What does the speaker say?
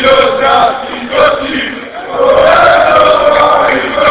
maravilhosa.